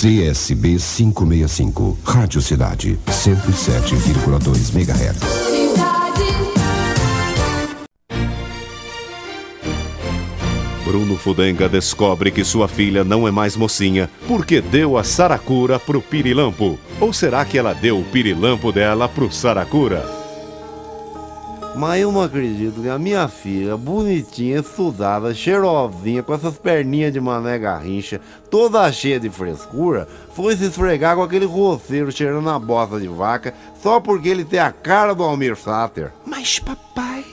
CSB 565, Rádio Cidade, 107,2 MHz. Bruno Fudenga descobre que sua filha não é mais mocinha porque deu a Saracura pro Pirilampo. Ou será que ela deu o Pirilampo dela pro Saracura? Mas eu não acredito que a minha filha, bonitinha, estudada, cheirosinha, com essas perninhas de mané garrincha, toda cheia de frescura, foi se esfregar com aquele roceiro cheirando a bosta de vaca só porque ele tem a cara do Almir Sater. Mas papai,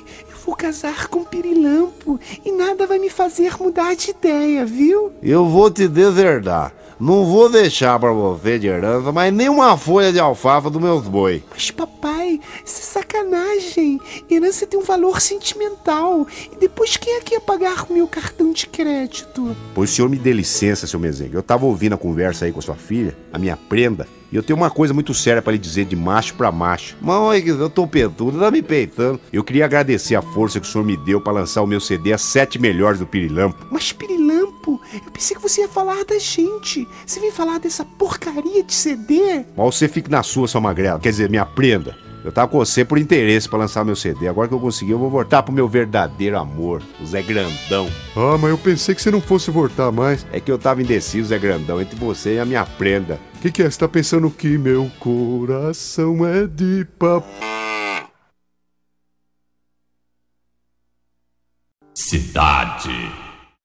casar com Pirilampo e nada vai me fazer mudar de ideia, viu? Eu vou te deserdar. Não vou deixar para você de herança mais nenhuma folha de alfafa dos meus boi. Mas papai, isso é sacanagem. Herança tem um valor sentimental. E depois quem é que ia pagar o meu cartão de crédito? Pois o senhor me dê licença, seu mesengue. Eu tava ouvindo a conversa aí com a sua filha, a minha prenda, e eu tenho uma coisa muito séria para lhe dizer de macho para macho. Mas eu tô peitudo, tá me peitando. Eu queria agradecer a força que o senhor me deu para lançar o meu CD As Sete Melhores do Pirilampo. Mas Pirilampo, eu pensei que você ia falar da gente. Você vem falar dessa porcaria de CD? Mas você fique na sua, sua magrela. Quer dizer, minha prenda. Eu tava com você por interesse para lançar meu CD. Agora que eu consegui, eu vou voltar pro meu verdadeiro amor, o Zé Grandão. Ah, mas eu pensei que você não fosse voltar mais. É que eu tava indeciso, Zé Grandão, entre você e a minha prenda. O que, que é? Você tá pensando que meu coração é de papo? Cidade.